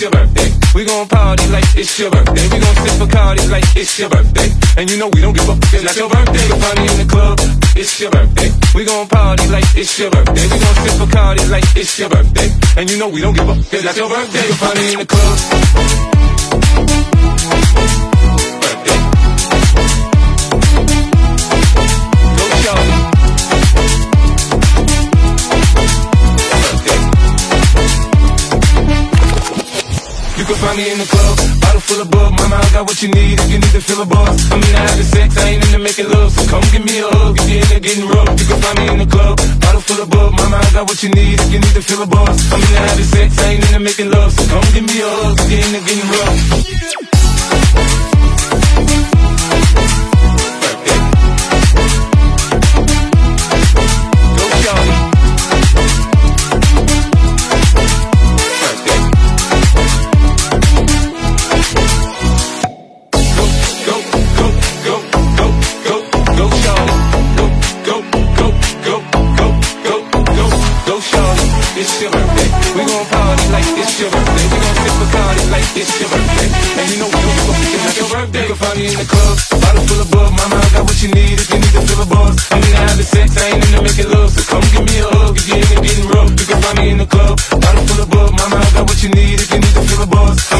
We gon' party like it's your birthday. We gon' sip Bacardi like it's your birthday. And you know we don't give up, it's not your birthday. You party in the club, it's your birthday. We gon' party like it's your birthday. We gon' sip Bacardi like it's your birthday. And you know we don't give up, it's not your birthday. You party in the club. Can find me in the club, bottle full of bug. Mama, I got what you need if you need to fill a buzz. I'm into having sex, I ain't into making love. So come give me a hug if you're into getting rough. You can find me in the club, bottle full of bug. Mama, I got what you need if you need to fill a buzz. I'm into having sex, I ain't into making love. So come give me a hug if you're into getting rough. We gon' party like it's your birthday. We gon' sip Bacardi like it's your birthday. And you know we give up, it's not your birthday. You can find me in the club, bottle full of bug. Mama, I got what you need if you need to fill a buzz. I'm into having sex, I ain't into making love. So come give me a hug if you're into getting rough. You can find me in the club, bottle full of bug. Mama, I got what you need if you need to fill a buzz. I'm